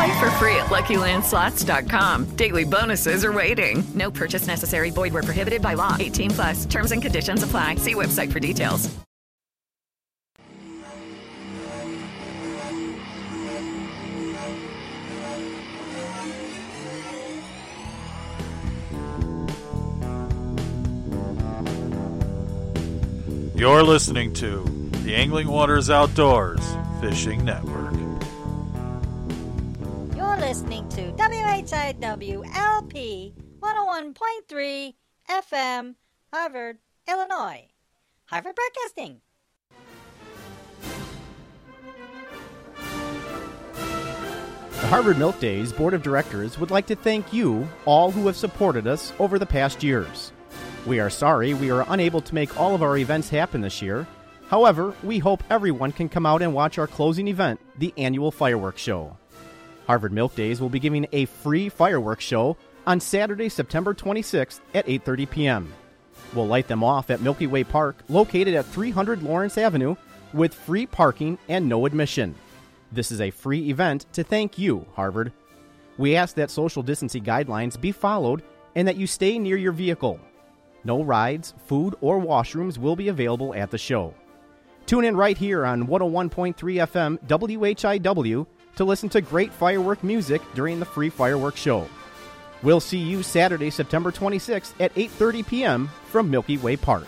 Play for free at LuckyLandSlots.com. Daily bonuses are waiting. No purchase necessary. Void were prohibited by law. 18 plus. Terms and conditions apply. See website for details. You're listening to the Angling Waters Outdoors Fishing Network. Listening to WHIWLP 101.3 FM, Harvard, Illinois. Harvard Broadcasting. The Harvard Milk Days Board of Directors would like to thank you, all who have supported us over the past years. We are sorry we are unable to make all of our events happen this year. However, we hope everyone can come out and watch our closing event, the annual fireworks show. Harvard Milk Days will be giving a free fireworks show on Saturday, September 26th at 8:30 p.m. We'll light them off at Milky Way Park, located at 300 Lawrence Avenue, with free parking and no admission. This is a free event to thank you, Harvard. We ask that social distancing guidelines be followed and that you stay near your vehicle. No rides, food, or washrooms will be available at the show. Tune in right here on 101.3 FM WHIW to listen to great firework music during the free fireworks show. We'll see you Saturday, September 26th at 8:30 p.m. from Milky Way Park.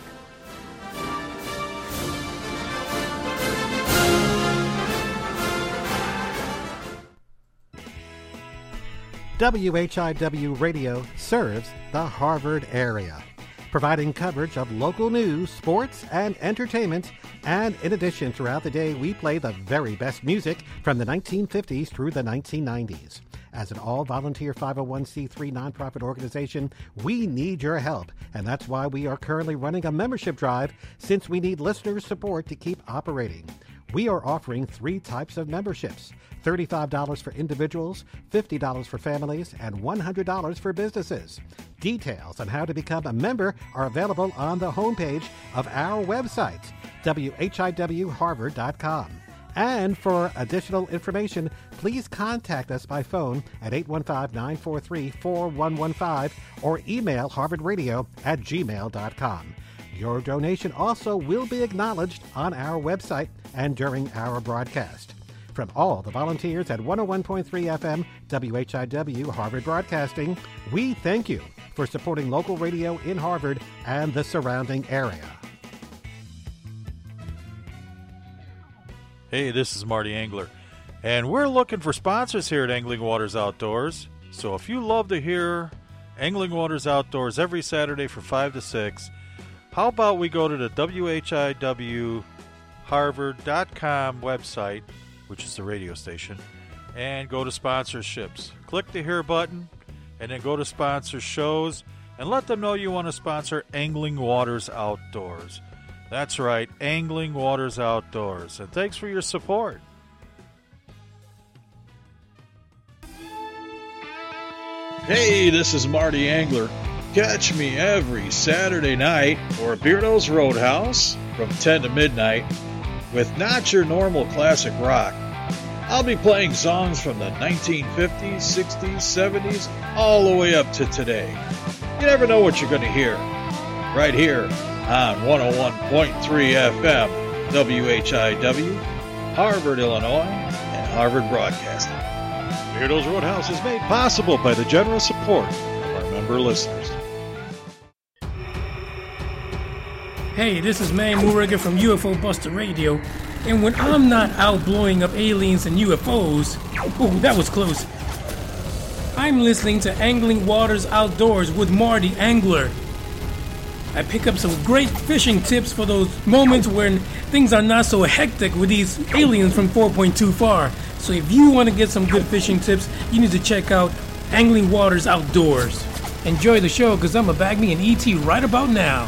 WHIW Radio serves the Harvard area, providing coverage of local news, sports, and entertainment. And in addition, throughout the day, we play the very best music from the 1950s through the 1990s. As an all volunteer 501c3 nonprofit organization, we need your help, and that's why we are currently running a membership drive since we need listeners' support to keep operating. We are offering three types of memberships $35 for individuals, $50 for families, and $100 for businesses. Details on how to become a member are available on the homepage of our website, whiwharvard.com. And for additional information, please contact us by phone at 815 943 4115 or email harvardradio at gmail.com. Your donation also will be acknowledged on our website and during our broadcast. From all the volunteers at 101.3 FM WHIW Harvard Broadcasting, we thank you for supporting local radio in Harvard and the surrounding area. Hey, this is Marty Angler, and we're looking for sponsors here at Angling Waters Outdoors. So if you love to hear Angling Waters Outdoors every Saturday from 5 to 6, how about we go to the WHIWHarvard.com website, which is the radio station, and go to sponsorships. Click the Here button, and then go to sponsor shows, and let them know you want to sponsor Angling Waters Outdoors. That's right, Angling Waters Outdoors. And thanks for your support. Hey, this is Marty Angler. Catch me every Saturday night for Beardo's Roadhouse from 10 to midnight with not your normal classic rock. I'll be playing songs from the 1950s, 60s, 70s, all the way up to today. You never know what you're going to hear. Right here on 101.3 FM, WHIW, Harvard, Illinois, and Harvard Broadcasting. Beardo's Roadhouse is made possible by the generous support of our member listeners. Hey, this is Man Moorigan from UFO Buster Radio, and when I'm not out blowing up aliens and UFOs, oh, that was close. I'm listening to Angling Waters Outdoors with Marty Angler. I pick up some great fishing tips for those moments when things are not so hectic with these aliens from 4.2 far. So if you want to get some good fishing tips, you need to check out Angling Waters Outdoors. Enjoy the show because I'm a bag me an ET right about now.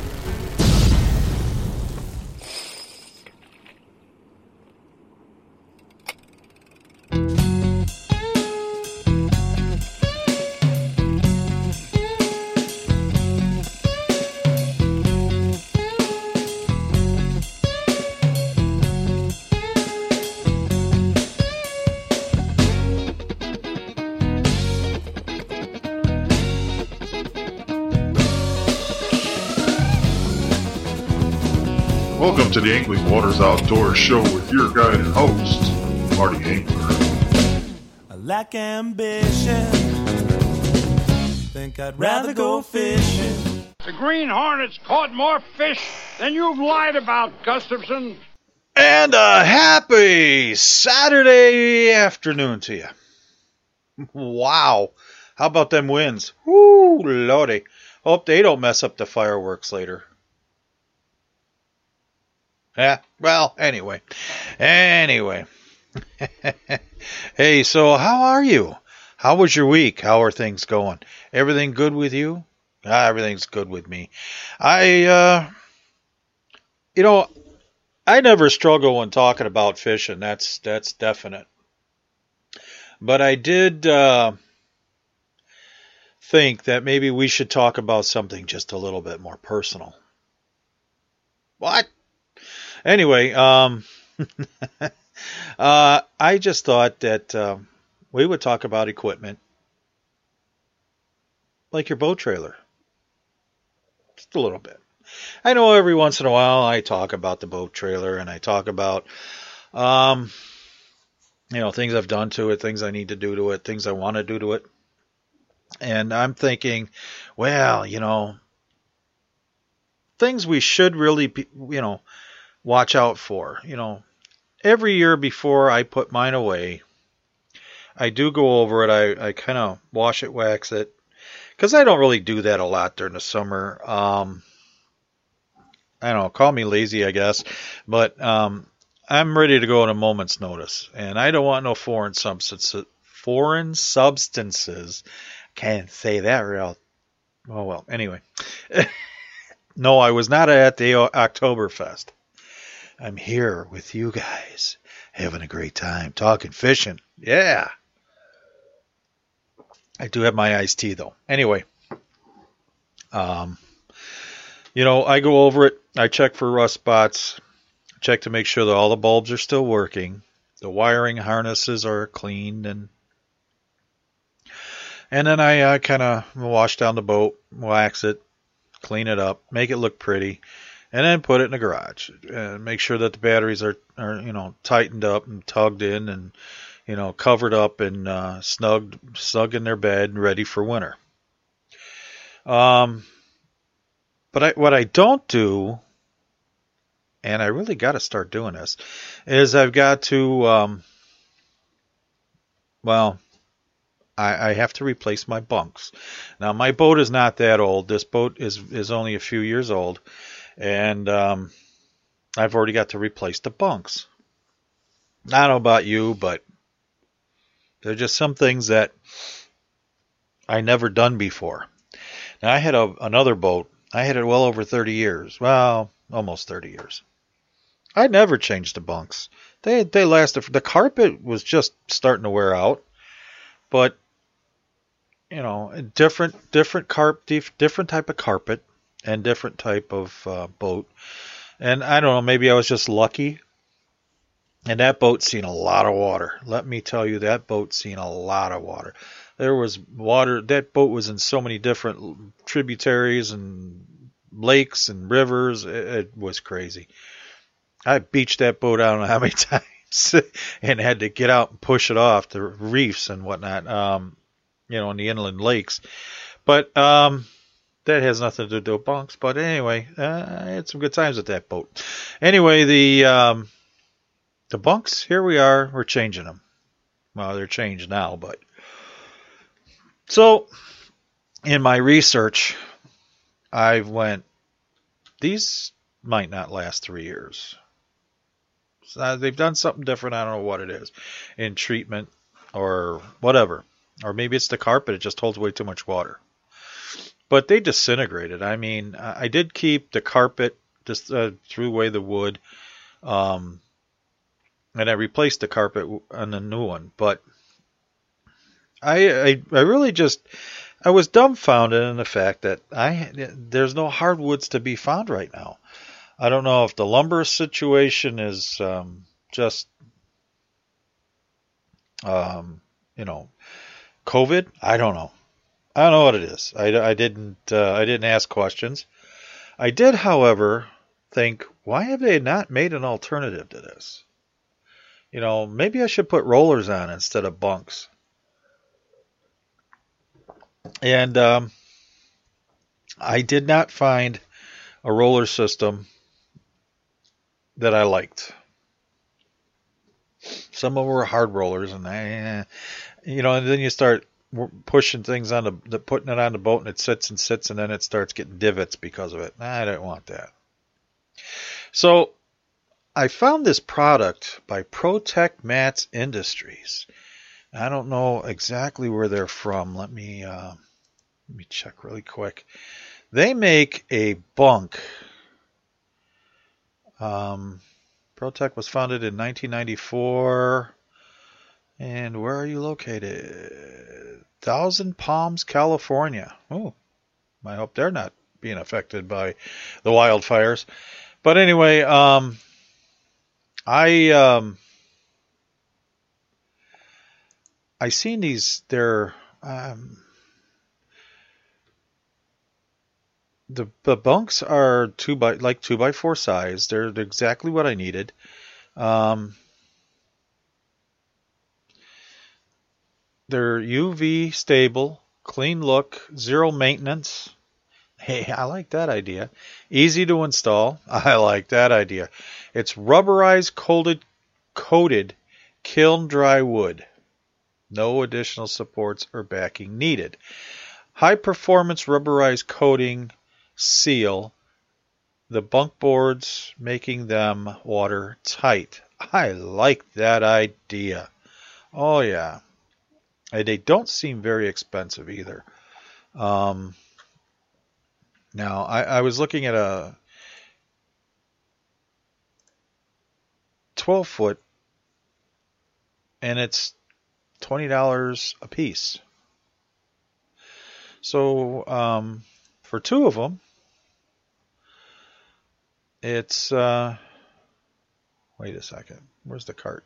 Welcome to the Angling Waters Outdoor Show with your guide and host, Marty Angler. I lack ambition. Think I'd rather go fishing. The Green Hornets caught more fish than you've lied about, Gustafson. And a happy Saturday afternoon to you. Wow. How about them winds? Woo, lordy. Hope they don't mess up the fireworks later. Yeah, well, anyway. Anyway. hey, so how are you? How was your week? How are things going? Everything good with you? Ah, everything's good with me. I, uh, you know, I never struggle when talking about fishing. That's, that's definite. But I did, uh, think that maybe we should talk about something just a little bit more personal. What? Anyway, um, uh, I just thought that uh, we would talk about equipment like your boat trailer. Just a little bit. I know every once in a while I talk about the boat trailer and I talk about, um, you know, things I've done to it, things I need to do to it, things I want to do to it. And I'm thinking, well, you know, things we should really, be, you know, watch out for. You know, every year before I put mine away, I do go over it. I, I kind of wash it, wax it, because I don't really do that a lot during the summer. Um, I don't know, call me lazy, I guess, but um, I'm ready to go at a moment's notice, and I don't want no foreign substances. Foreign substances, can't say that real. Oh well, anyway. no, I was not at the Oktoberfest. I'm here with you guys, having a great time, talking fishing. Yeah. I do have my iced tea though. Anyway, um, you know, I go over it. I check for rust spots. Check to make sure that all the bulbs are still working. The wiring harnesses are cleaned and and then I uh, kind of wash down the boat, wax it, clean it up, make it look pretty and then put it in the garage and make sure that the batteries are, are you know tightened up and tugged in and you know covered up and uh, snugged snug in their bed and ready for winter. Um, but I, what I don't do, and I really got to start doing this, is I've got to, um, well, I, have to replace my bunks. Now my boat is not that old. This boat is is only a few years old and um, I've already got to replace the bunks. I don't know about you, but there are just some things that I never done before. Now I had a, another boat. I had it well over 30 years. Well, almost 30 years. I never changed the bunks. They they lasted. The carpet was just starting to wear out, but you know, different different carp different type of carpet and different type of uh, boat. And I don't know, maybe I was just lucky. And that boat seen a lot of water. Let me tell you, that boat seen a lot of water. There was water. That boat was in so many different tributaries and lakes and rivers. It, it was crazy. I beached that boat I don't know how many times and had to get out and push it off the reefs and whatnot. Um, you know, in the inland lakes. But um, that has nothing to do with bunks. But anyway, uh, I had some good times with that boat. Anyway, the um, the bunks. Here we are. We're changing them. Well, they're changed now, but so in my research, I went. These might not last three years. So they've done something different. I don't know what it is in treatment or whatever. Or maybe it's the carpet. It just holds way too much water. But they disintegrated. I mean, I did keep the carpet, just uh, threw away the wood, um, and I replaced the carpet on a new one. But I, I, I really just, I was dumbfounded in the fact that I there's no hardwoods to be found right now. I don't know if the lumber situation is um, just, um, you know, COVID. I don't know. I don't know what it is. I, I didn't uh, I didn't ask questions. I did, however, think why have they not made an alternative to this? You know, maybe I should put rollers on instead of bunks. And um, I did not find a roller system that I liked. Some of them were hard rollers, and I, you know, and then you start pushing things on the, the, putting it on the boat, and it sits and sits, and then it starts getting divots because of it. I don't want that. So I found this product by Protect Mats Industries. I don't know exactly where they're from. Let me uh, let me check really quick. They make a bunk. Um, Protect was founded in 1994. And where are you located? Thousand Palms, California. Oh, I hope they're not being affected by the wildfires. But anyway, um, I um, I seen these. They're um, the the bunks are two by like two by four size. They're exactly what I needed. Um, they're UV stable, clean look, zero maintenance. Hey, I like that idea. Easy to install. I like that idea. It's rubberized coated coated kiln dry wood. No additional supports or backing needed. High performance rubberized coating seal the bunk boards, making them watertight. I like that idea. Oh yeah. And they don't seem very expensive either. Um, now I, I was looking at a 12 foot and it's $20 a piece. So um, for two of them, it's uh, wait a second. Where's the cart?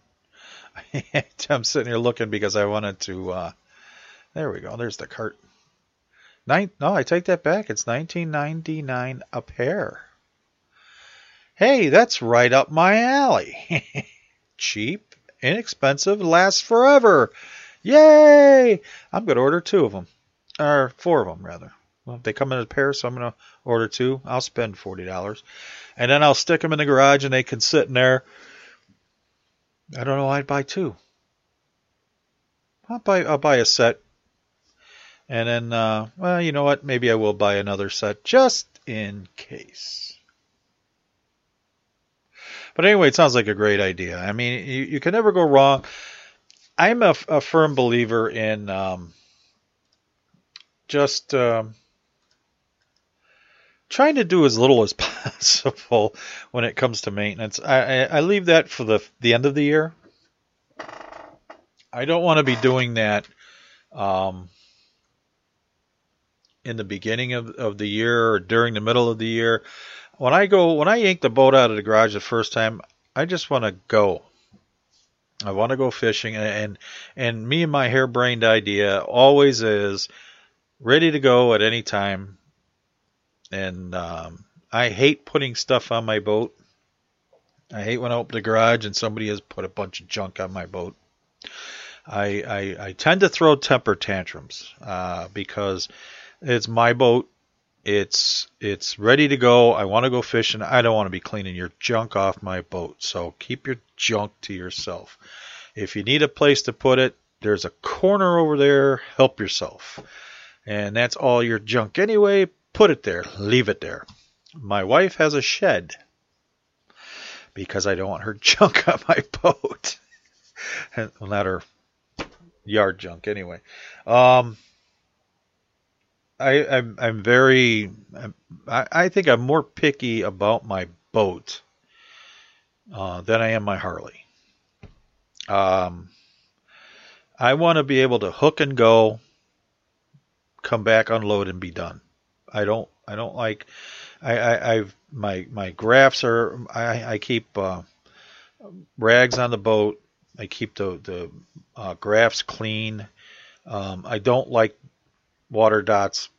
I'm sitting here looking because I wanted to. Uh, there we go. There's the cart. Nine. No, I take that back. It's 19.99 a pair. Hey, that's right up my alley. Cheap, inexpensive, lasts forever. Yay! I'm going to order two of them. Or four of them, rather. Well, they come in a pair, so I'm going to order two. I'll spend $40. And then I'll stick them in the garage and they can sit in there. I don't know. I'd buy two. I'll buy, I'll buy a set. And then, uh, well, you know what? Maybe I will buy another set just in case. But anyway, it sounds like a great idea. I mean, you, you can never go wrong. I'm a, a firm believer in um, just um, trying to do as little as possible when it comes to maintenance. I, I, I leave that for the the end of the year. I don't want to be doing that um, in the beginning of, of the year or during the middle of the year. When I go, when I yank the boat out of the garage the first time, I just want to go. I want to go fishing, and and me and my harebrained idea always is ready to go at any time and um, I hate putting stuff on my boat. I hate when I open the garage and somebody has put a bunch of junk on my boat. I I, I tend to throw temper tantrums uh, because it's my boat, It's it's ready to go. I want to go fishing. I don't want to be cleaning your junk off my boat. So keep your junk to yourself. If you need a place to put it, there's a corner over there. Help yourself. And that's all your junk anyway. Put it there. Leave it there. My wife has a shed because I don't want her junk on my boat. well, not her yard junk anyway. Um, I, I'm, I'm very, I, I think I'm more picky about my boat uh, than I am my Harley. Um, I want to be able to hook and go, come back, unload, and be done. I don't, I don't like, I, I I've my my graphs are, I, I keep uh, rags on the boat. I keep the the uh, graphs clean. Um, I don't like water dots.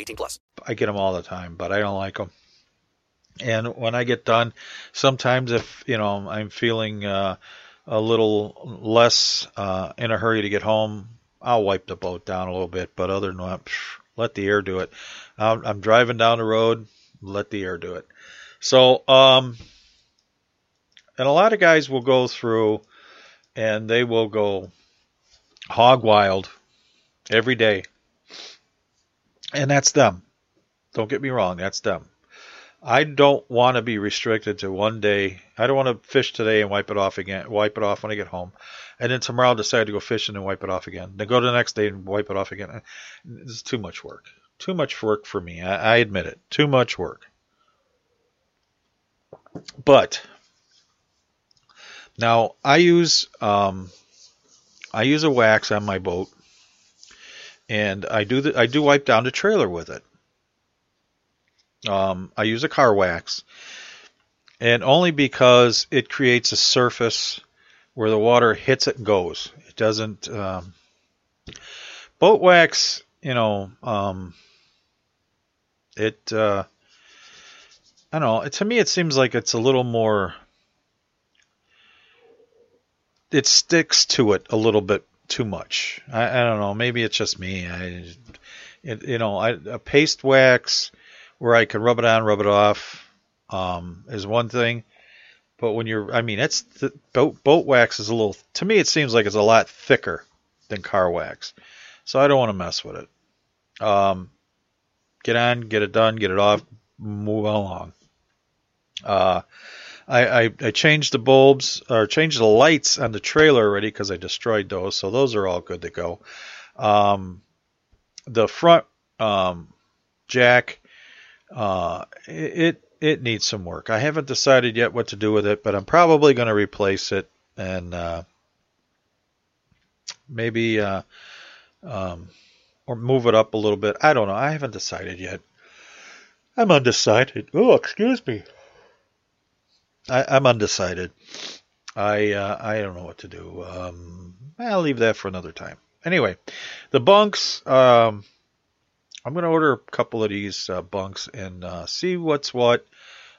18 plus. I get them all the time, but I don't like them. And when I get done, sometimes if you know I'm feeling uh, a little less uh, in a hurry to get home, I'll wipe the boat down a little bit. But other than that, let the air do it. I'm, I'm driving down the road, let the air do it. So, um, and a lot of guys will go through and they will go hog wild every day. And that's them. Don't get me wrong, that's them. I don't want to be restricted to one day. I don't want to fish today and wipe it off again, wipe it off when I get home. And then tomorrow I'll decide to go fishing and wipe it off again. Then go to the next day and wipe it off again. It's too much work. Too much work for me. I, I admit it. Too much work. But now I use um, I use a wax on my boat, and I do the, I do wipe down the trailer with it. Um, I use a car wax, and only because it creates a surface where the water hits it and goes. It doesn't. Um, boat wax, you know, um, it. Uh, I don't know. To me, it seems like it's a little more it sticks to it a little bit too much. I, I don't know. Maybe it's just me. I, it, you know, I, a paste wax where I can rub it on, rub it off, um, is one thing. But when you're, I mean, it's the boat, boat wax is a little. To me, it seems like it's a lot thicker than car wax, so I don't want to mess with it. Um, get on, get it done, get it off, move along. Uh, I, I, I changed the bulbs or changed the lights on the trailer already because I destroyed those, so those are all good to go. Um, the front um, jack, uh, it it needs some work. I haven't decided yet what to do with it, but I'm probably going to replace it and uh, maybe uh, um, or move it up a little bit. I don't know. I haven't decided yet. I'm undecided. Oh, excuse me. I, am undecided. I uh, I don't know what to do. Um, I'll leave that for another time. Anyway, the bunks. Um, I'm going to order a couple of these uh, bunks and uh, see what's what.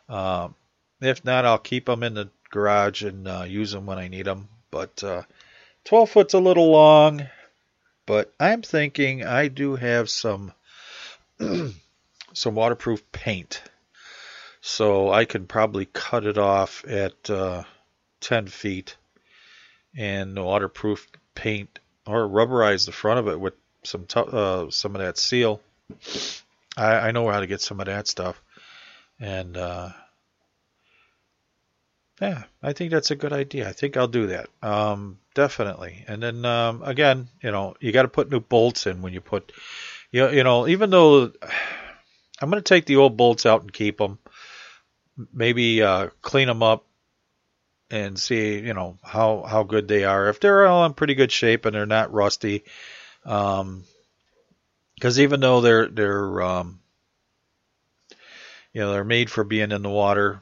Um, if not, I'll keep them in the garage and uh, use them when I need them. But uh, 12 foot's a little long. But I'm thinking I do have some some waterproof paint so I can probably cut it off at uh, 10 feet and waterproof paint or rubberize the front of it with some t- uh, some of that seal. I, I, know how to get some of that stuff, and uh, yeah, I think that's a good idea. I think I'll do that. Um, definitely. And then um, again, you know, you got to put new bolts in when you put, you you know, even though I'm going to take the old bolts out and keep them maybe uh, clean them up and see you know how how good they are. If they're all in pretty good shape and they're not rusty, because um, even though they're they're um, You know, they're made for being in the water.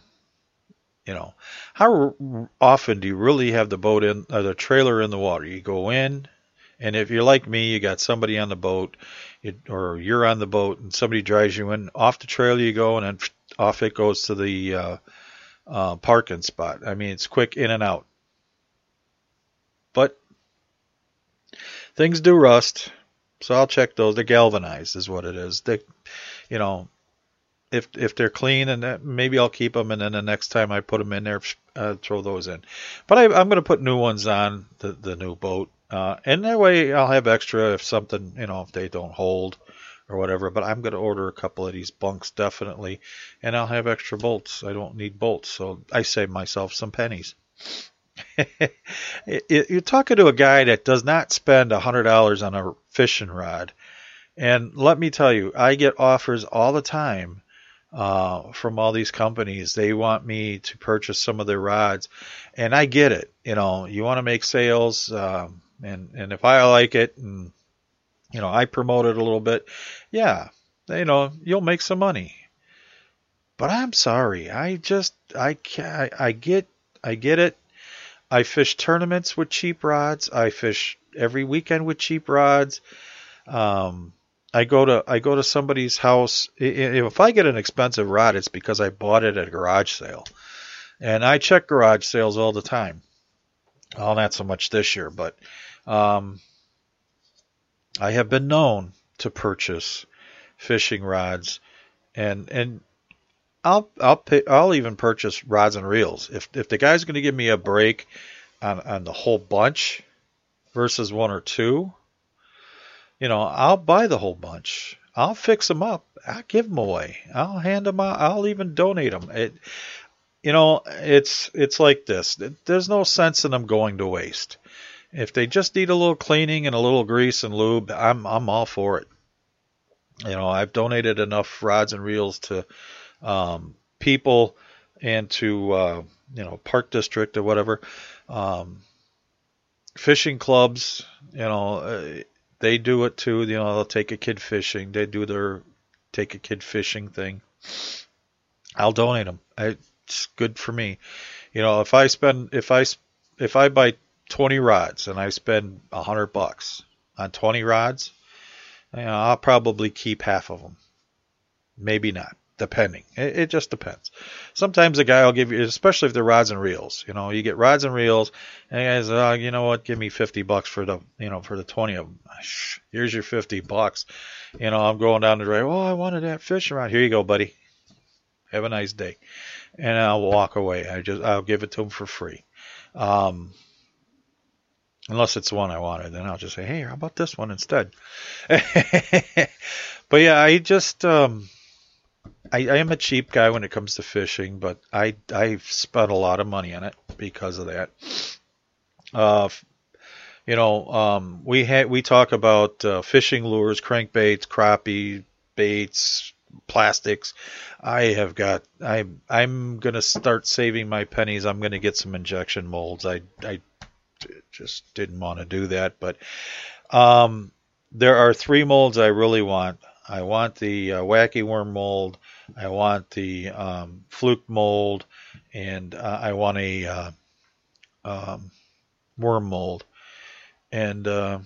You know, how often do you really have the boat in or the trailer in the water? You go in, and if you're like me, you got somebody on the boat, you, or you're on the boat, and somebody drives you in. Off the trailer you go, and then off it goes to the uh, uh, parking spot. I mean, it's quick in and out. But things do rust, so I'll check those. They're galvanized, is what it is. They, you know, if if they're clean, and maybe I'll keep them, and then the next time I put them in there, uh, throw those in. But I, I'm going to put new ones on the the new boat, uh, and that way I'll have extra if something, you know, if they don't hold or whatever. But I'm going to order a couple of these bunks definitely, and I'll have extra bolts. I don't need bolts, so I save myself some pennies. You're talking to a guy that does not spend a hundred dollars on a fishing rod, and let me tell you, I get offers all the time uh, from all these companies. They want me to purchase some of their rods, and I get it. You know, you want to make sales, um, and and if I like it, and you know, I promote it a little bit, yeah, you know, you'll make some money. But I'm sorry, I just I can't. I get I get it. I fish tournaments with cheap rods. I fish every weekend with cheap rods. Um, I go to I go to somebody's house. If I get an expensive rod, it's because I bought it at a garage sale, and I check garage sales all the time. Well, not so much this year, but um, I have been known to purchase fishing rods, and and I'll I'll pay, I'll even purchase rods and reels if if the guy's going to give me a break on on the whole bunch versus one or two. You know, I'll buy the whole bunch. I'll fix them up. I'll give them away. I'll hand them out. I'll even donate them. It, you know, it's it's like this. There's no sense in them going to waste. If they just need a little cleaning and a little grease and lube, I'm I'm all for it. You know, I've donated enough rods and reels to um, people and to uh, you know park district or whatever. Um, fishing clubs you know uh, they do it too. You know they'll take a kid fishing. They do their take a kid fishing thing. I'll donate them it's good for me. You know if i spend if i if i buy 20 rods and i spend a hundred bucks on 20 rods you know, i'll probably keep half of them maybe not depending. It, it, just depends. Sometimes a guy will give you, especially if they're rods and reels. You know, you get rods and reels, and guys, oh, you know what? Give me fifty bucks for the, you know, for the twenty of them. Here's your fifty bucks. You know, I'm going down the drive. Oh, I wanted that fishing rod. Here you go, buddy. Have a nice day, and I'll walk away. I just, I'll give it to him for free. Um, unless it's the one I wanted, then I'll just say, hey, how about this one instead? but yeah, I just, um, I, I, am a cheap guy when it comes to fishing, but I I've spent a lot of money on it because of that. Uh, you know, um, we had we talk about uh, fishing lures, crankbaits, crappie baits, plastics. I have got I I'm gonna start saving my pennies. I'm gonna get some injection molds. I I just didn't want to do that, but um, there are three molds I really want. I want the uh, wacky worm mold. I want the um, fluke mold, and uh, I want a uh, um, worm mold. And uh,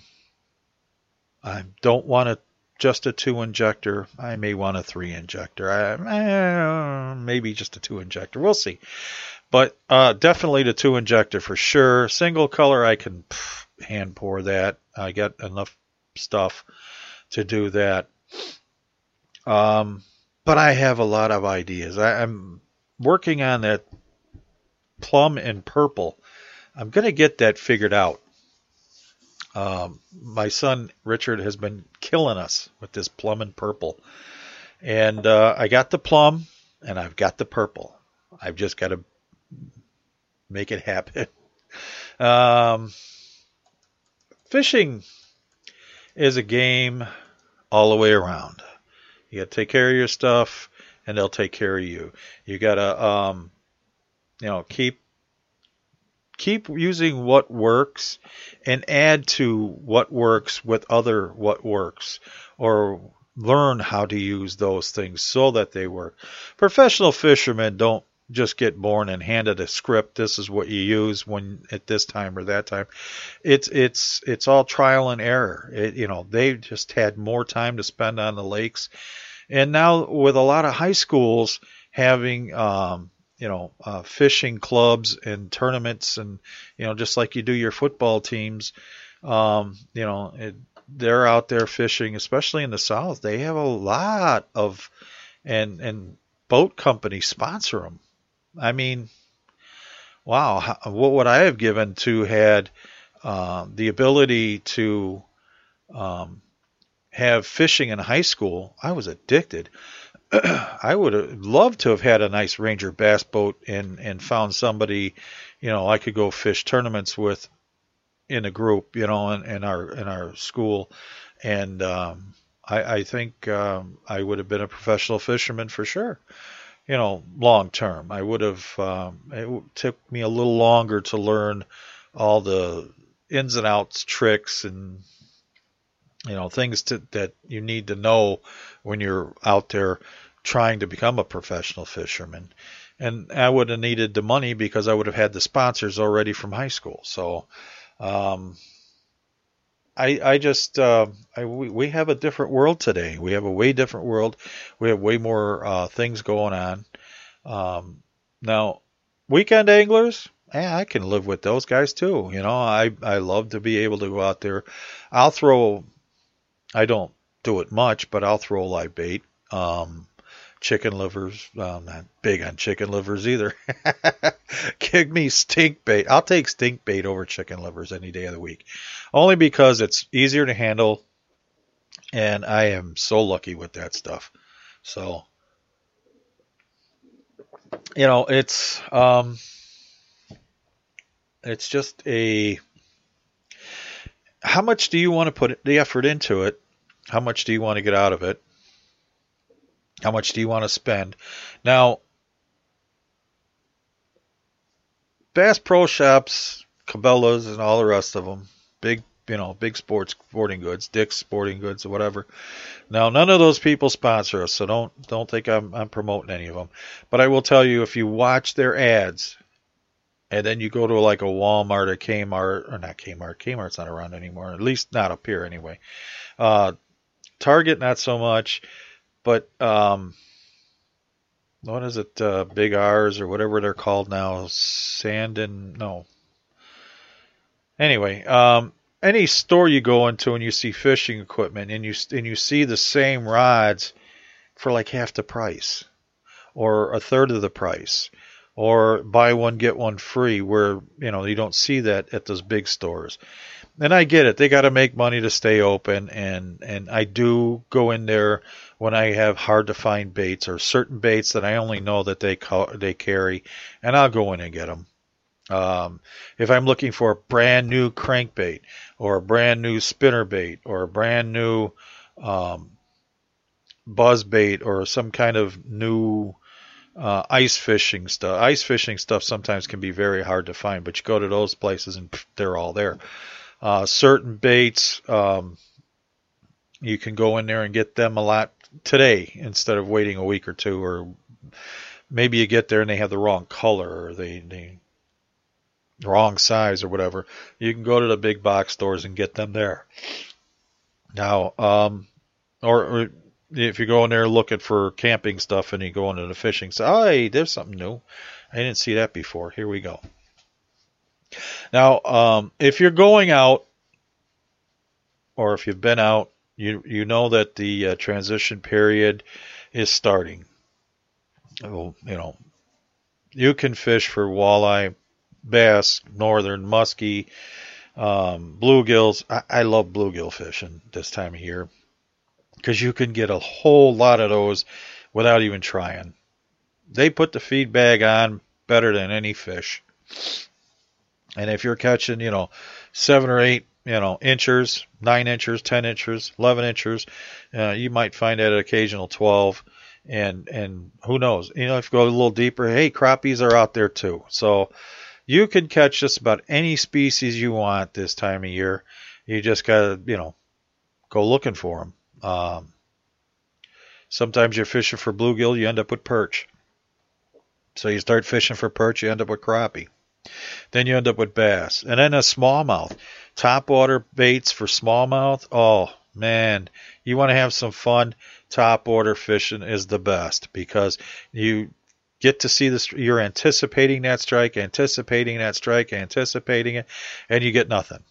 I don't want a just a two injector. I may want a three injector. I, eh, maybe just a two injector. We'll see. But uh, definitely the two injector for sure. Single color, I can hand pour that. I got enough stuff to do that. Um, but I have a lot of ideas. I, am working on that plum and purple. I'm going to get that figured out. Um, my son Richard has been killing us with this plum and purple, and uh, I got the plum and I've got the purple. I've just got to make it happen. Um, fishing is a game all the way around. You got to take care of your stuff, and they'll take care of you. You got to, um, you know, keep keep using what works and add to what works with other what works or learn how to use those things so that they work. Professional fishermen don't just get born and handed a script. This is what you use when at this time or that time. It's it's it's all trial and error. It, you know, they just had more time to spend on the lakes, and now with a lot of high schools having um, you know uh, fishing clubs and tournaments, and you know just like you do your football teams, um, you know. It, they're out there fishing, especially in the south. They have a lot of, and and boat companies sponsor them. I mean, wow, what would I have given to had um, the ability to um, have fishing in high school? I was addicted. I would have loved to have had a nice Ranger bass boat and and found somebody, you know, I could go fish tournaments with in a group, you know, in, in our in our school, and um, I, I think um, I would have been a professional fisherman for sure. You know, long term, I would have. Um, it took me a little longer to learn all the ins and outs, tricks, and you know things to, that you need to know when you're out there trying to become a professional fisherman. And I would have needed the money because I would have had the sponsors already from high school. So um, I I just uh, I, we, we have a different world today. We have a way different world. We have way more uh, things going on. Um, now, weekend anglers, eh, I can live with those guys too. You know, I I love to be able to go out there. I'll throw. I don't do it much, but I'll throw live bait. Um, chicken livers. Well, I'm not big on chicken livers either. Give me stink bait. I'll take stink bait over chicken livers any day of the week. Only because it's easier to handle and I am so lucky with that stuff. So you know, it's um it's just a how much do you want to put the effort into it? How much do you want to get out of it? How much do you want to spend? Now, Bass Pro Shops, Cabela's, and all the rest of them, big, you know, big sports sporting goods, Dick's Sporting Goods, or whatever. Now, none of those people sponsor us, so don't don't think I'm I'm promoting any of them. But I will tell you, if you watch their ads, and then you go to like a Walmart or Kmart, or not Kmart, Kmart's not around anymore, at least not up here anyway. Uh, Target, not so much. But um, what is it? Uh, Big R's or whatever they're called now. Sand and no. Anyway, um, any store you go into and you see fishing equipment and you and you see the same rods for like half the price or a third of the price or buy one get one free where you know you don't see that at those big stores and I get it they got to make money to stay open and and I do go in there when I have hard to find baits or certain baits that I only know that they ca- they carry, and I'll go in and get them. Um, if I'm looking for a brand new crankbait or a brand new spinner bait or a brand new um, buzz bait or some kind of new uh, ice fishing stuff. Ice fishing stuff sometimes can be very hard to find, but you go to those places and they're all there. Uh, certain baits, um, you can go in there and get them a lot today instead of waiting a week or two or maybe you get there and they have the wrong color or they wrong size or whatever you can go to the big box stores and get them there. Now um or, or if you go in there looking for camping stuff and you go into the fishing so oh, hey there's something new. I didn't see that before. Here we go. Now um if you're going out or if you've been out you you know that the uh, transition period is starting. Well, you know, you can fish for walleye, bass, northern muskie, um, bluegills. I, I love bluegill fishing this time of year because you can get a whole lot of those without even trying. They put the feed bag on better than any fish. And if you're catching, you know, seven or eight you know, inchers, nine inchers, ten inchers, eleven inchers. Uh, you might find that occasional twelve, and and who knows? You know, if you go a little deeper, hey, crappies are out there too. So you can catch just about any species you want this time of year. You just gotta, you know, go looking for them. Um, Sometimes you're fishing for bluegill, you end up with perch. So you start fishing for perch, you end up with crappie. Then you end up with bass. And then a smallmouth. Top water baits for smallmouth. Oh, man. You want to have some fun. Top water fishing is the best because you get to see this. You're anticipating that strike, anticipating that strike, anticipating it, and you get nothing.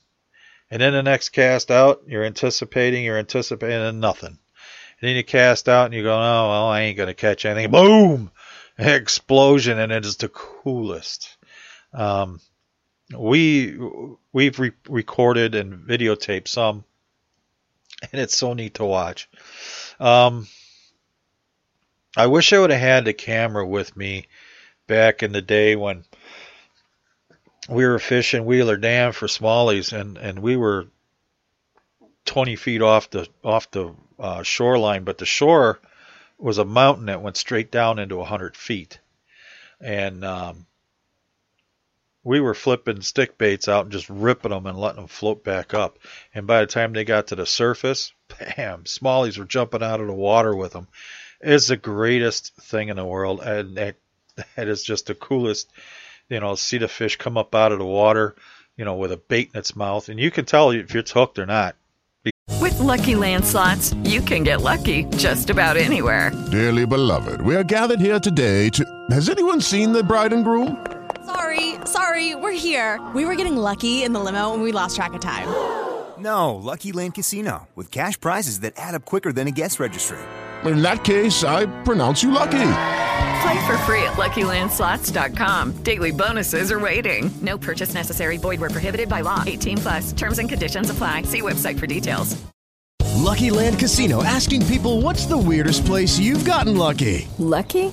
And then the next cast out, you're anticipating, you're anticipating, and nothing. And then you cast out and you go, oh, well, I ain't going to catch anything. Boom! Explosion, and it is the coolest. Um, we we've re- recorded and videotaped some, and it's so neat to watch. Um, I wish I would have had the camera with me back in the day when we were fishing Wheeler Dam for smallies, and and we were 20 feet off the off the uh, shoreline, but the shore was a mountain that went straight down into 100 feet, and um, we were flipping stick baits out and just ripping them and letting them float back up. And by the time they got to the surface, bam, smallies were jumping out of the water with them. It's the greatest thing in the world, and that, that is just the coolest. You know, see the fish come up out of the water, you know, with a bait in its mouth, and you can tell if it's hooked or not. With Lucky Land slots, you can get lucky just about anywhere. Dearly beloved, we are gathered here today to. Has anyone seen the bride and groom? Sorry, sorry, we're here. We were getting lucky in the limo and we lost track of time. No, Lucky Land Casino, with cash prizes that add up quicker than a guest registry. In that case, I pronounce you lucky. Play for free at LuckyLandSlots.com. Daily bonuses are waiting. No purchase necessary. Void where prohibited by law. 18 plus. Terms and conditions apply. See website for details. Lucky Land Casino asking people, "What's the weirdest place you've gotten lucky?" Lucky?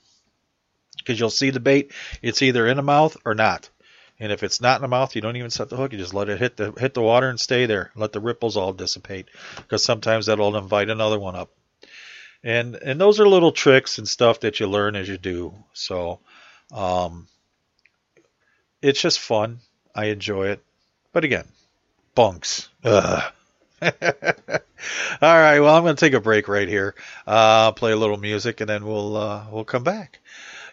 because you'll see the bait, it's either in the mouth or not. And if it's not in the mouth, you don't even set the hook. You just let it hit the hit the water and stay there. Let the ripples all dissipate, because sometimes that'll invite another one up. And and those are little tricks and stuff that you learn as you do. So, um, it's just fun. I enjoy it. But again, bunks. Ugh. All right. Well, I'm going to take a break right here. Uh, play a little music, and then we'll uh, we'll come back.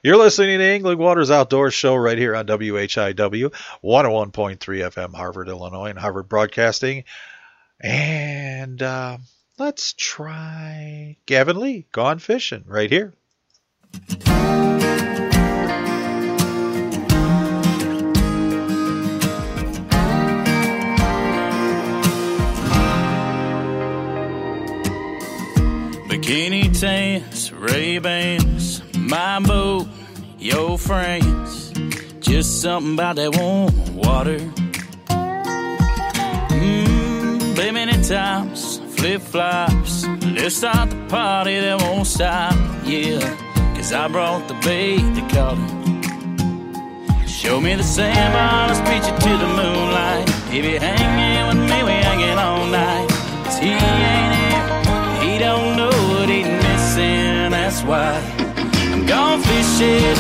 You're listening to Angling Waters Outdoors Show right here on WHIW 101.3 FM, Harvard, Illinois, and Harvard Broadcasting. And uh, let's try Gavin Lee, Gone Fishing, right here. Bikini tanks, Ray Bans, my boat, your friends. Just something about that warm water. Mmm, been many times, flip flops. Let's start the party that won't stop, yeah. Cause I brought the bait to it. Show me the sandbar, let's beat you to the moonlight. If you're hanging with me, we hanging all night. Cause he ain't here, he don't know what he's missing, that's why fishing.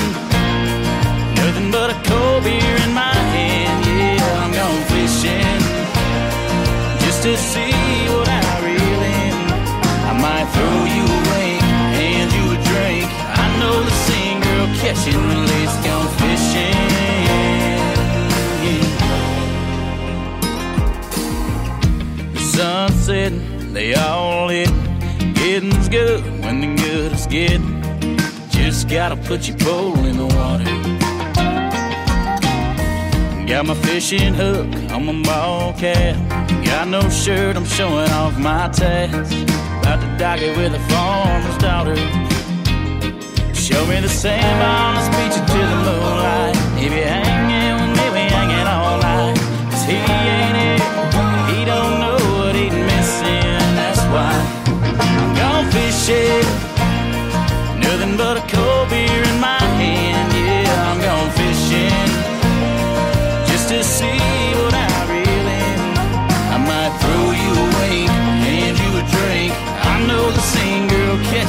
Nothing but a cold beer in my hand, yeah, I'm gone fishing. Just to see what I really am. I might throw you away, hand you a drink. I know the same girl catching release gone fishing. The sunset, they all hit. Getting's good when the good is getting. Just gotta put your pole in the water. Got my fishing hook on my ball cap. Got no shirt, I'm showing off my tats. About to dock it with a farmer's daughter. Show me the sandbar, let's beat you to the moonlight. If you're hanging with me, we hanging all night. Cause he ain't it, he don't know what he's missing. That's why I'm gone fishing. Nothing but a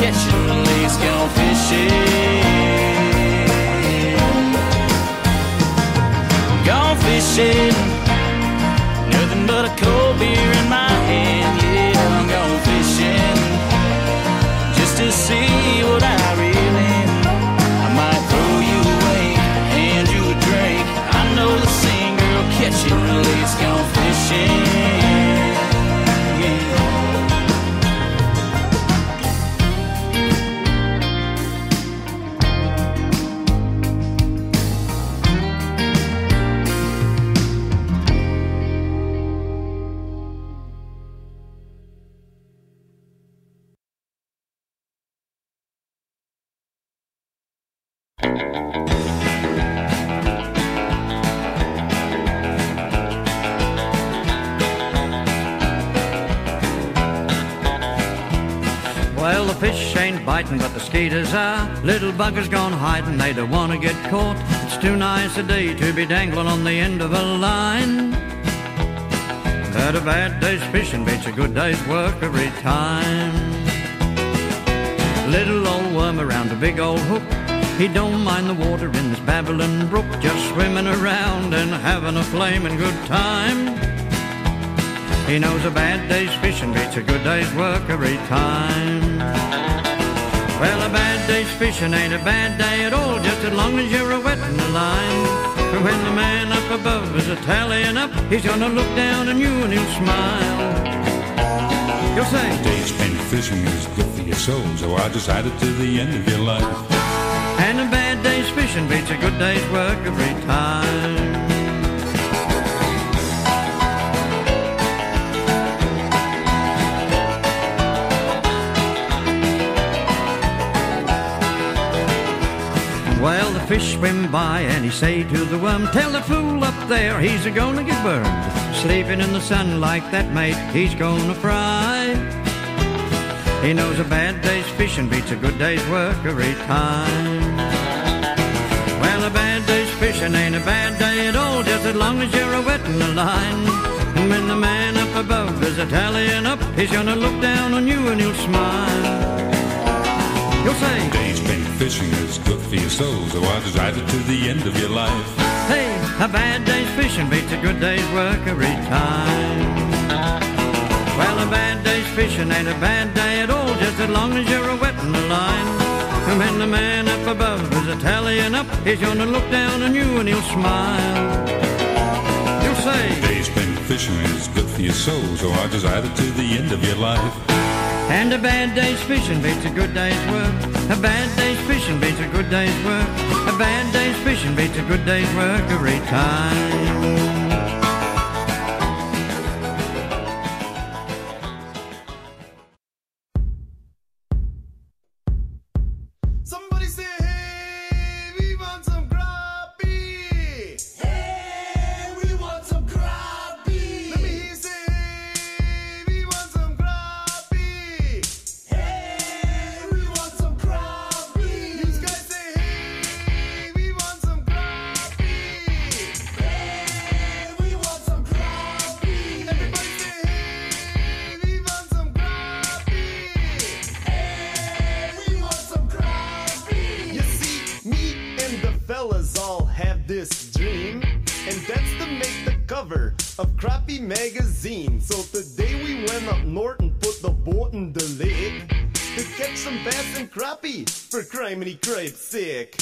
catching the least gone fishing. Gone fishing. Nothing but a cold beer Little buggers gone hiding, they don't want to get caught. It's too nice a day to be dangling on the end of a line. But a bad day's fishing beats a good day's work every time. Little old worm around a big old hook. He don't mind the water in this Babylon brook, just swimming around and having a flaming good time. He knows a bad day's fishing beats a good day's work every time. Well, a bad day's fishing ain't a bad day at all, just as long as you're a wetting the line. And when the man up above is a tallying up, he's gonna look down on you and he'll smile. You'll say, Day spent fishing is good for your soul, so I just add it to the end of your life. and a bad day's fishing beats a good day's work every time. Fish swim by and he say to the worm, Tell the fool up there he's a gonna get burned. Sleeping in the sun like that, mate, he's gonna fry. He knows a bad day's fishing beats a good day's work every time. Well, a bad day's fishing ain't a bad day at all, just as long as you're a wetting the line. And when the man up above is a tallying up, he's gonna look down on you and he'll smile. You'll say, fishing is good for your soul, so I just add it to the end of your life. Hey, a bad day's fishing beats a good day's work every time. Well, a bad day's fishing ain't a bad day at all, just as long as you're a wetting the line. And when the man up above is a tallying up, he's gonna look down on you and he'll smile. You'll say, Day spent fishing is good for your soul, so I just add it to the end of your life. And a bad day's fishing beats a good day's work. A bad day's fishing beats a good day's work. A bad day's fishing beats a good day's work every time. Magazine. So today we went up north and put the boat in the lake to catch some bass and crappie for criminy cripe sake.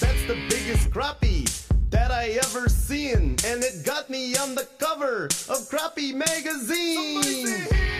that's the biggest crappie that I ever seen. And it got me on the cover of Crappie Magazine.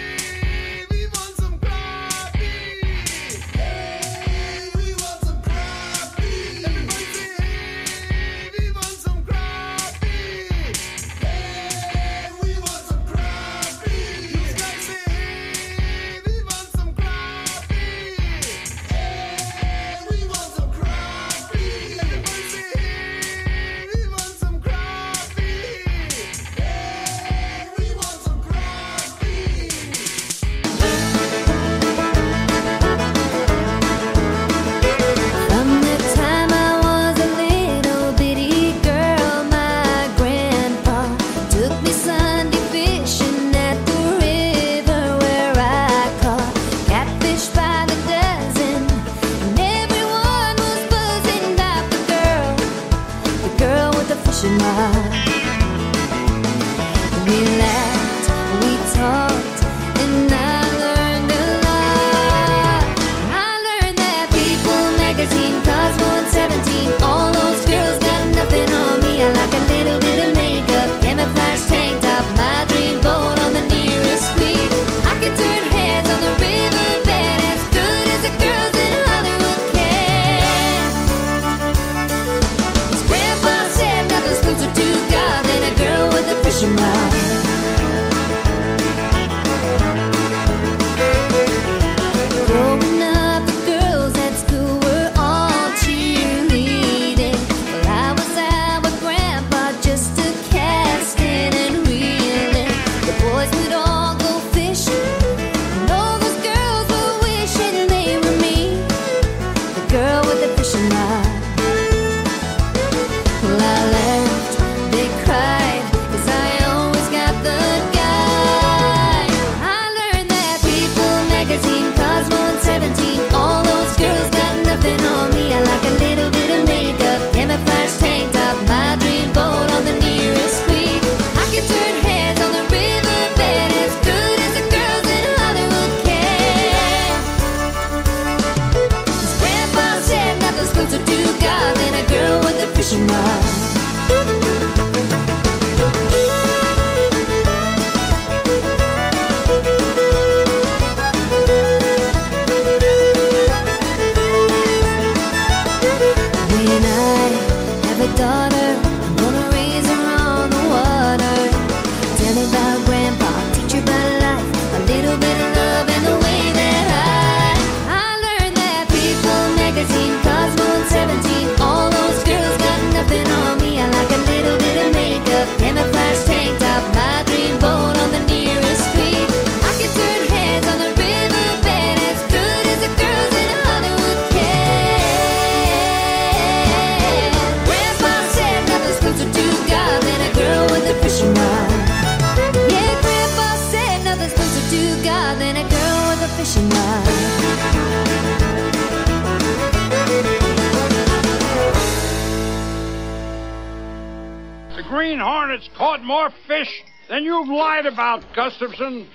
you've lied about, Gustafson.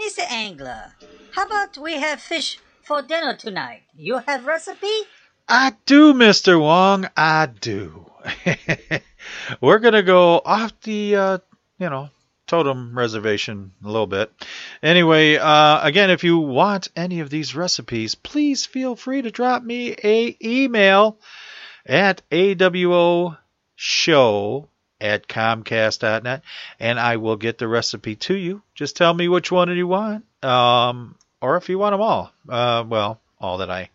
Mr. Angler, how about we have fish for dinner tonight? You have recipe? I do, Mr. Wong. I do. We're going to go off the, uh, you know, totem reservation a little bit. Anyway, uh, again, if you want any of these recipes, please feel free to drop me a email at awoshow at comcast.net and I will get the recipe to you. Just tell me which one you want, um, or if you want them all. Uh, well, all that I.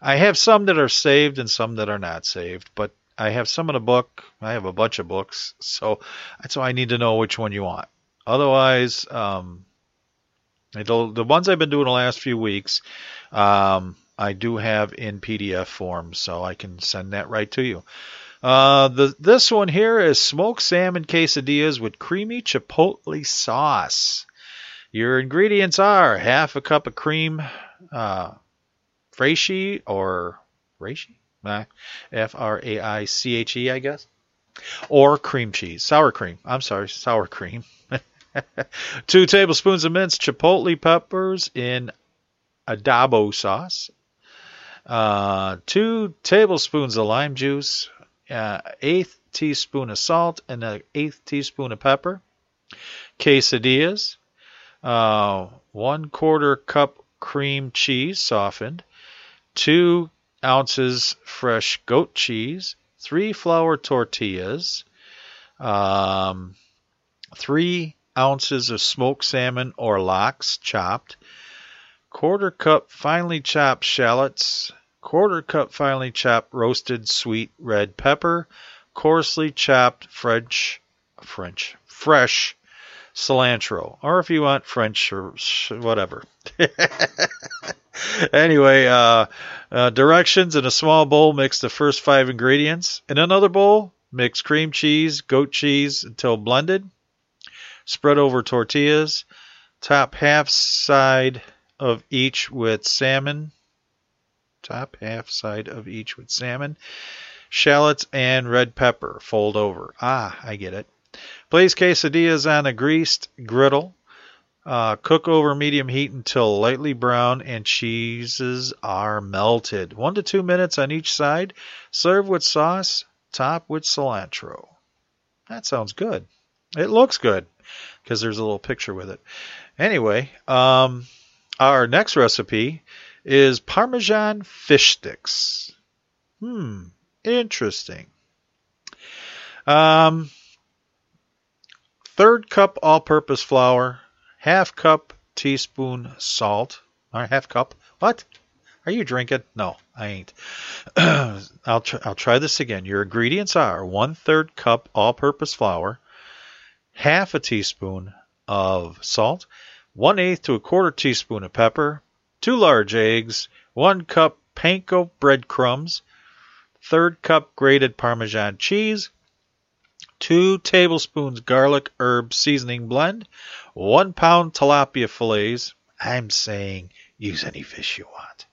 I have some that are saved and some that are not saved, but I have some in a book. I have a bunch of books, so so I need to know which one you want. Otherwise, um, the ones I've been doing the last few weeks, um, I do have in PDF form, so I can send that right to you. Uh, the this one here is smoked salmon quesadillas with creamy chipotle sauce. Your ingredients are half a cup of cream, uh, or reishi, uh, F R A I C H E, I guess, or cream cheese, sour cream. I'm sorry, sour cream. Two tablespoons of minced chipotle peppers in adobo sauce. Uh, two tablespoons of lime juice, uh, eighth teaspoon of salt, and an eighth teaspoon of pepper. Quesadillas, uh, one quarter cup cream cheese softened, two ounces fresh goat cheese, three flour tortillas, um, three ounces of smoked salmon or lox chopped, quarter cup finely chopped shallots, quarter cup finely chopped roasted sweet red pepper, coarsely chopped French, French, fresh cilantro, or if you want French or whatever. anyway, uh, uh, directions in a small bowl, mix the first five ingredients. In another bowl, mix cream cheese, goat cheese until blended. Spread over tortillas. Top half side of each with salmon. Top half side of each with salmon, shallots, and red pepper. Fold over. Ah, I get it. Place quesadillas on a greased griddle. Uh, cook over medium heat until lightly brown and cheeses are melted. One to two minutes on each side. Serve with sauce. Top with cilantro. That sounds good. It looks good because there's a little picture with it. Anyway, um, our next recipe is Parmesan fish sticks. Hmm, interesting. Um, third cup all-purpose flour, half cup teaspoon salt, or half cup. What? Are you drinking? No, I ain't. I'll try, I'll try this again. Your ingredients are one third cup all-purpose flour, half a teaspoon of salt, one eighth to a quarter teaspoon of pepper, two large eggs, one cup panko breadcrumbs, third cup grated Parmesan cheese, two tablespoons garlic herb seasoning blend, one pound tilapia fillets. I'm saying use any fish you want.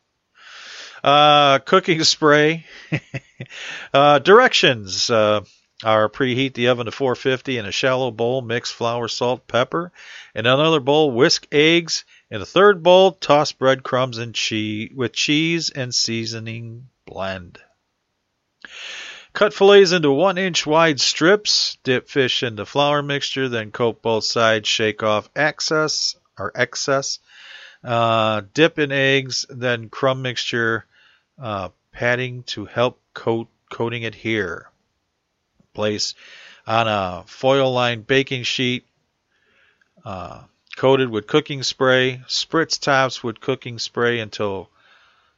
Uh, cooking spray. uh, directions uh, are preheat the oven to 450 in a shallow bowl. Mix flour, salt, pepper. In another bowl, whisk eggs. In a third bowl, toss breadcrumbs and cheese with cheese and seasoning blend. Cut fillets into one inch wide strips. Dip fish into flour mixture, then coat both sides. Shake off excess or excess. Uh, dip in eggs, then crumb mixture, uh, padding to help coat coating adhere. Place on a foil lined baking sheet, uh, coated with cooking spray. Spritz tops with cooking spray until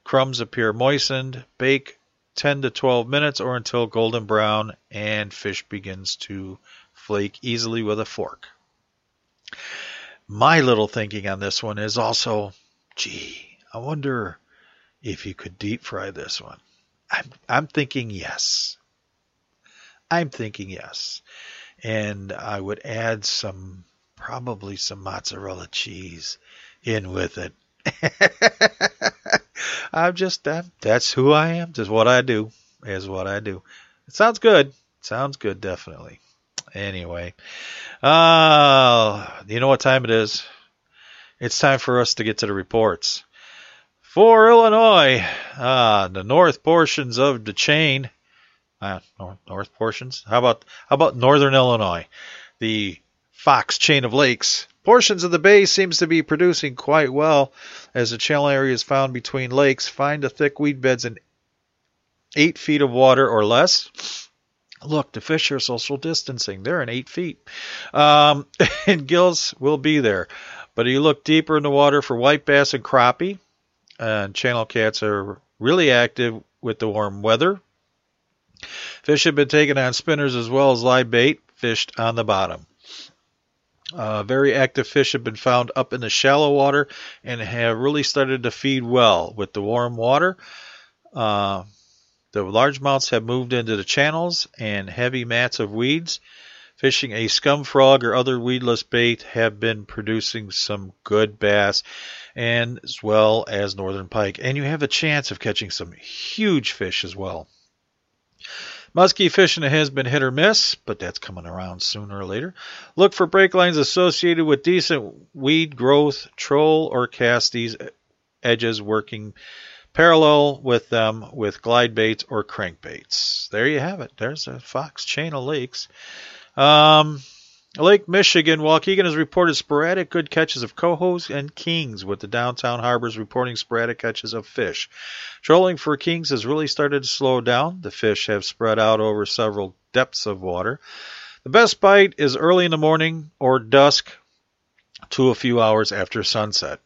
crumbs appear moistened. Bake 10 to 12 minutes or until golden brown and fish begins to flake easily with a fork. My little thinking on this one is also, gee, I wonder if you could deep fry this one. I'm, I'm thinking yes. I'm thinking yes. And I would add some, probably some mozzarella cheese in with it. I'm just, I'm, that's who I am. Just what I do is what I do. It sounds good. Sounds good, definitely. Anyway, uh, you know what time it is? It's time for us to get to the reports. For Illinois, uh, the north portions of the chain, uh, north, north portions. How about how about northern Illinois, the Fox chain of lakes? Portions of the bay seems to be producing quite well, as the channel areas found between lakes find the thick weed beds in eight feet of water or less. Look, the fish are social distancing. They're in eight feet. Um, and gills will be there. But you look deeper in the water for white bass and crappie. And channel cats are really active with the warm weather. Fish have been taken on spinners as well as live bait fished on the bottom. Uh, very active fish have been found up in the shallow water and have really started to feed well with the warm water. Uh, the largemouths have moved into the channels and heavy mats of weeds. fishing a scum frog or other weedless bait have been producing some good bass and as well as northern pike. And you have a chance of catching some huge fish as well. Muskie fishing has been hit or miss, but that's coming around sooner or later. Look for break lines associated with decent weed growth, troll or cast these edges working parallel with them with glide baits or crankbaits. There you have it. There's a Fox chain of lakes. Um, Lake Michigan, Waukegan has reported sporadic good catches of cohos and kings, with the downtown harbors reporting sporadic catches of fish. Trolling for kings has really started to slow down. The fish have spread out over several depths of water. The best bite is early in the morning or dusk to a few hours after sunset.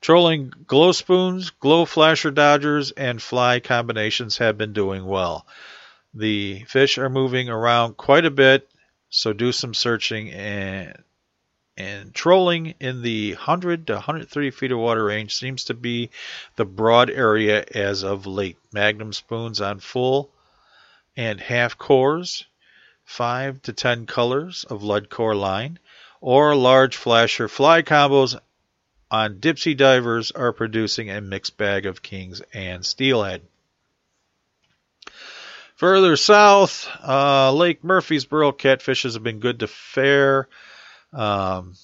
Trolling glow spoons, glow flasher dodgers, and fly combinations have been doing well. The fish are moving around quite a bit so do some searching and and trolling in the 100 to 130 feet of water range seems to be the broad area as of late. Magnum spoons on full and half cores, 5 to 10 colors of lead core line, or large flasher fly combos on dipsy divers are producing a mixed bag of kings and steelhead. Further south, uh, Lake Murphysboro catfishes have been good to fare um,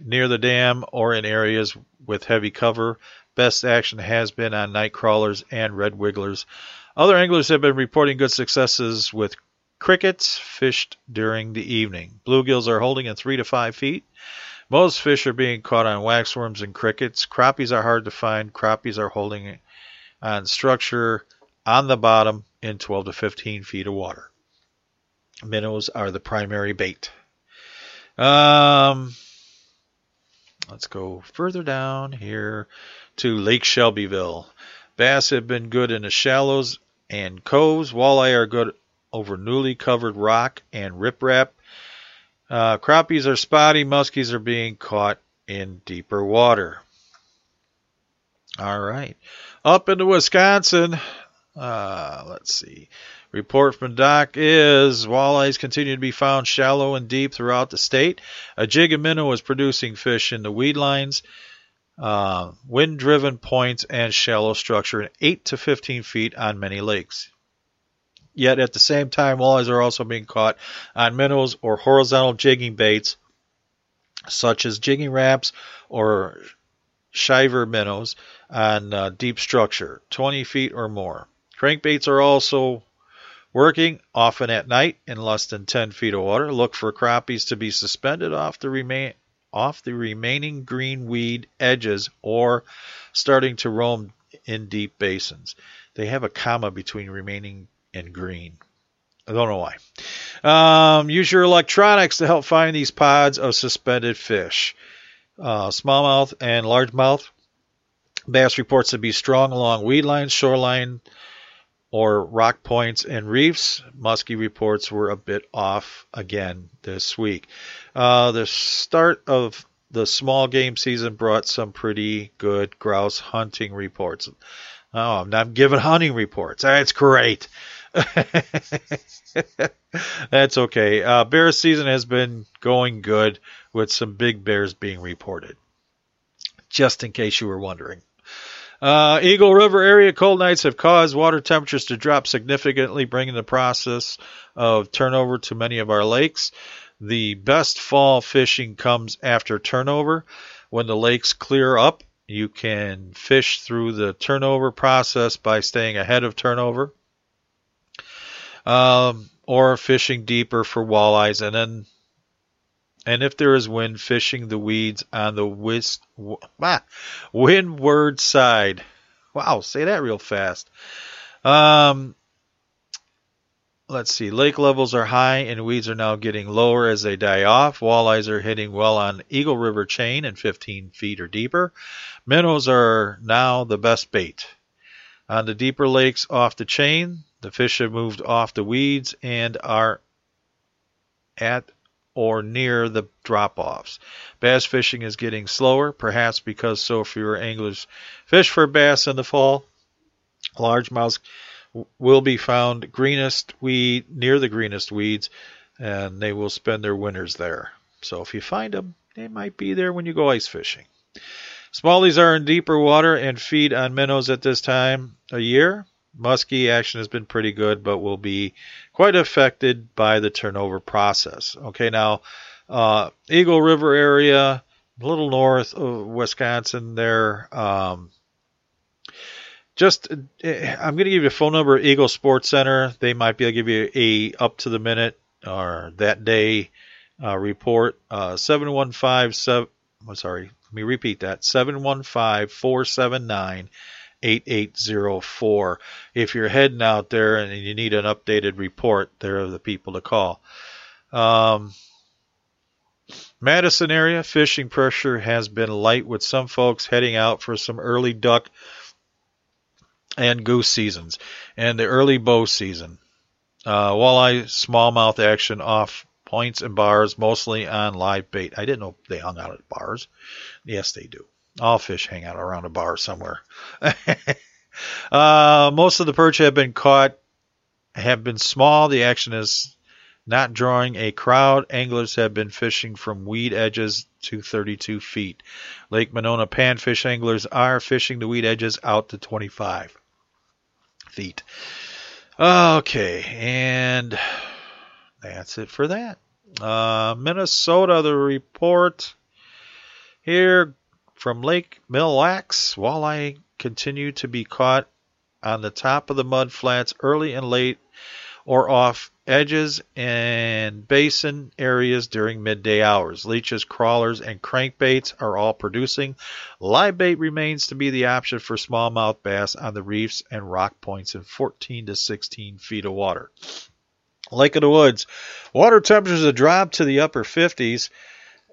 near the dam or in areas with heavy cover. Best action has been on night crawlers and red wigglers. Other anglers have been reporting good successes with crickets fished during the evening. Bluegills are holding in three to five feet. Most fish are being caught on waxworms and crickets. Crappies are hard to find. Crappies are holding on structure on the bottom in 12 to 15 feet of water. Minnows are the primary bait. Um, let's go further down here to Lake Shelbyville. Bass have been good in the shallows and coves. Walleye are good over newly covered rock and riprap. Uh, crappies are spotty. Muskies are being caught in deeper water. All right. Up into Wisconsin, uh, let's see. Report from Doc is walleyes continue to be found shallow and deep throughout the state. A jig of minnow is producing fish in the weed lines, uh, wind driven points, and shallow structure in 8 to 15 feet on many lakes. Yet at the same time, walleyes are also being caught on minnows or horizontal jigging baits, such as jigging Raps or shiver minnows on uh, deep structure, 20 feet or more. Crankbaits are also working, often at night in less than 10 feet of water. Look for crappies to be suspended off the remain off the remaining green weed edges or starting to roam in deep basins. They have a comma between remaining and green. I don't know why. Um, use your electronics to help find these pods of suspended fish. Uh, smallmouth and largemouth bass reports to be strong along weed lines, shoreline, or rock points and reefs. Muskie reports were a bit off again this week. Uh, the start of the small game season brought some pretty good grouse hunting reports. Oh, I'm not giving hunting reports. That's great. That's okay. Uh, bear season has been going good with some big bears being reported. Just in case you were wondering. Uh, Eagle River area cold nights have caused water temperatures to drop significantly, bringing the process of turnover to many of our lakes. The best fall fishing comes after turnover. When the lakes clear up, you can fish through the turnover process by staying ahead of turnover um, or fishing deeper for walleyes. And then, and if there is wind, fishing the weeds on the wist, ah, windward side. Wow, say that real fast. Um, let's see. Lake levels are high and weeds are now getting lower as they die off. Walleyes are hitting well on Eagle River chain and 15 feet or deeper. Minnows are now the best bait. On the deeper lakes off the chain, the fish have moved off the weeds and are at or near the drop offs. Bass fishing is getting slower, perhaps because so fewer anglers fish for bass in the fall. Largemouths will be found greenest weed near the greenest weeds. and they will spend their winters there. So if you find them, they might be there when you go ice fishing. Smallies are in deeper water and feed on minnows at this time a year. Muskie action has been pretty good, but will be quite affected by the turnover process. Okay, now uh, Eagle River area, a little north of Wisconsin, there. Um, just, eh, I'm going to give you a phone number Eagle Sports Center. They might be able to give you a up to the minute or that day uh, report. Uh, 715 seven, I'm sorry, let me repeat that 715 479 8804. If you're heading out there and you need an updated report, there are the people to call. Um, Madison area fishing pressure has been light with some folks heading out for some early duck and goose seasons and the early bow season. Uh, walleye smallmouth action off points and bars, mostly on live bait. I didn't know they hung out at bars. Yes, they do. All fish hang out around a bar somewhere. uh, most of the perch have been caught, have been small. The action is not drawing a crowd. Anglers have been fishing from weed edges to 32 feet. Lake Monona panfish anglers are fishing the weed edges out to 25 feet. Okay, and that's it for that. Uh, Minnesota, the report here from Lake Mille Lacs. Walleye continue to be caught on the top of the mud flats early and late or off edges and basin areas during midday hours. Leeches, crawlers, and crankbaits are all producing. Live bait remains to be the option for smallmouth bass on the reefs and rock points in 14 to 16 feet of water. Lake of the Woods. Water temperatures have dropped to the upper 50s,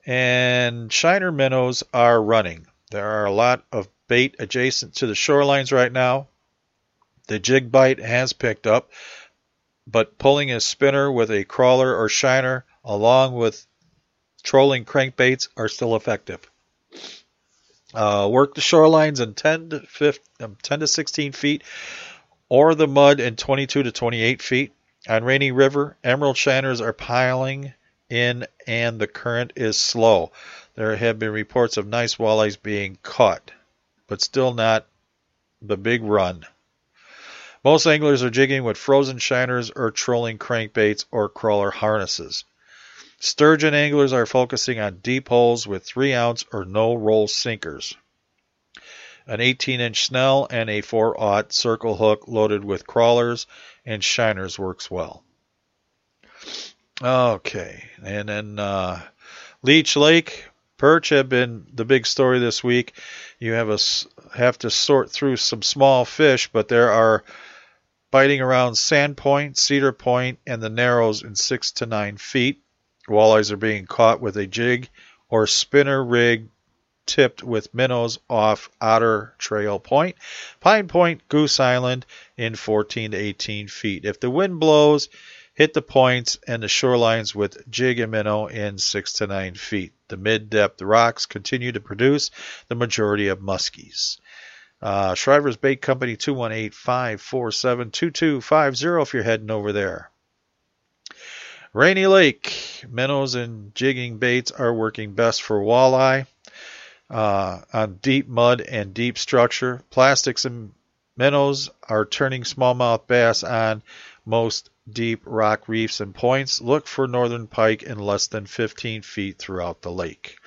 and shiner minnows are running. There are a lot of bait adjacent to the shorelines right now. The jig bite has picked up, but pulling a spinner with a crawler or shiner along with trolling crankbaits are still effective. Uh, work the shorelines in 10 to, 15, um, 10 to 16 feet or the mud in 22 to 28 feet. On Rainy River, emerald shiners are piling in and the current is slow. There have been reports of nice walleyes being caught, but still not the big run. Most anglers are jigging with frozen shiners or trolling crankbaits or crawler harnesses. Sturgeon anglers are focusing on deep holes with 3 ounce or no roll sinkers. An 18 inch snell and a 4 aught circle hook loaded with crawlers and shiners works well. Okay, and then uh, Leech Lake perch have been the big story this week. You have a have to sort through some small fish, but there are biting around Sand Point, Cedar Point, and the Narrows in six to nine feet. Walleyes are being caught with a jig or spinner rig tipped with minnows off Otter Tail Point, Pine Point, Goose Island in 14 to 18 feet. If the wind blows, hit the points and the shorelines with jig and minnow in 6 to 9 feet. The mid depth rocks continue to produce the majority of muskies. Uh, Shriver's Bait Company 218 547 2250 if you're heading over there. Rainy Lake, minnows and jigging baits are working best for walleye uh, on deep mud and deep structure. Plastics and minnows are turning smallmouth bass on most deep rock reefs and points. Look for northern pike in less than 15 feet throughout the lake.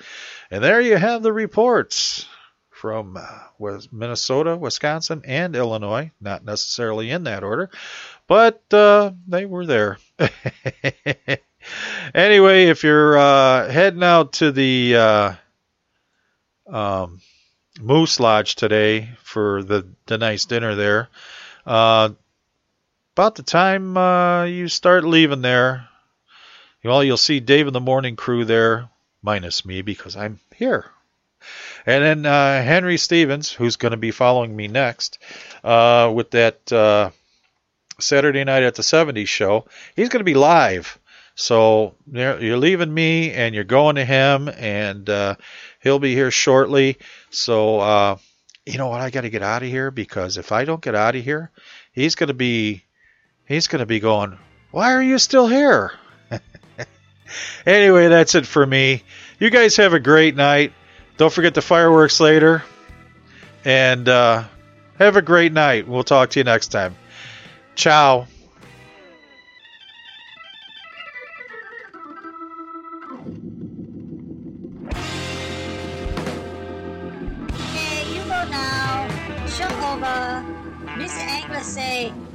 And there you have the reports from uh, Minnesota, Wisconsin, and Illinois. Not necessarily in that order, but uh, they were there. anyway, if you're uh, heading out to the uh, um, Moose Lodge today for the, the nice dinner there. About the time uh, you start leaving there, well, you'll see Dave and the morning crew there, minus me because I'm here. And then uh, Henry Stevens, who's going to be following me next uh, with that uh, Saturday night at the 70s show, he's going to be live. So you're leaving me and you're going to him, and uh, he'll be here shortly. So, uh, you know what? I got to get out of here because if I don't get out of here, he's going to be he's going to be going. Why are you still here? anyway, that's it for me. You guys have a great night. Don't forget the fireworks later. And uh, have a great night. We'll talk to you next time. Ciao.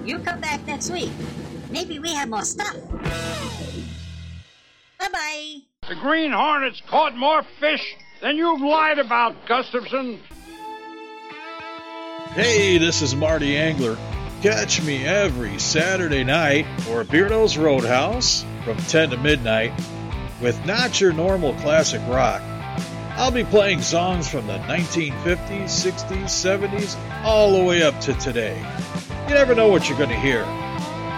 You come back next week. Maybe we have more stuff. Bye bye. The Green Hornets caught more fish than you've lied about, Gustafson. Hey, this is Marty Angler. Catch me every Saturday night or Beardo's Roadhouse from 10 to midnight with not your normal classic rock. I'll be playing songs from the 1950s, 60s, 70s, all the way up to today. You never know what you're going to hear.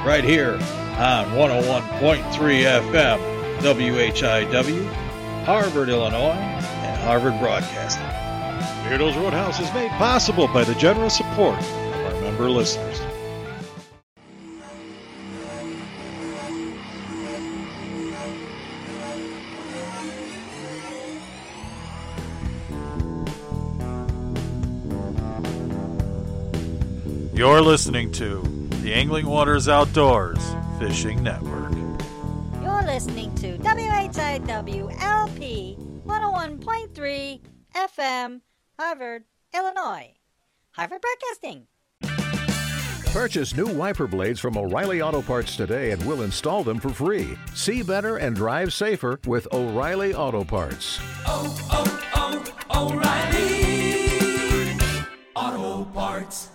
Right here on 101.3 FM, WHIW, Harvard, Illinois, and Harvard Broadcasting. Beardo's Roadhouse is made possible by the generous support of our member listeners. You're listening to the Angling Waters Outdoors Fishing Network. You're listening to WHIWLP 101.3 FM, Harvard, Illinois. Harvard Broadcasting. Purchase new wiper blades from O'Reilly Auto Parts today and we'll install them for free. See better and drive safer with O'Reilly Auto Parts. oh, oh, oh O'Reilly. Auto Parts.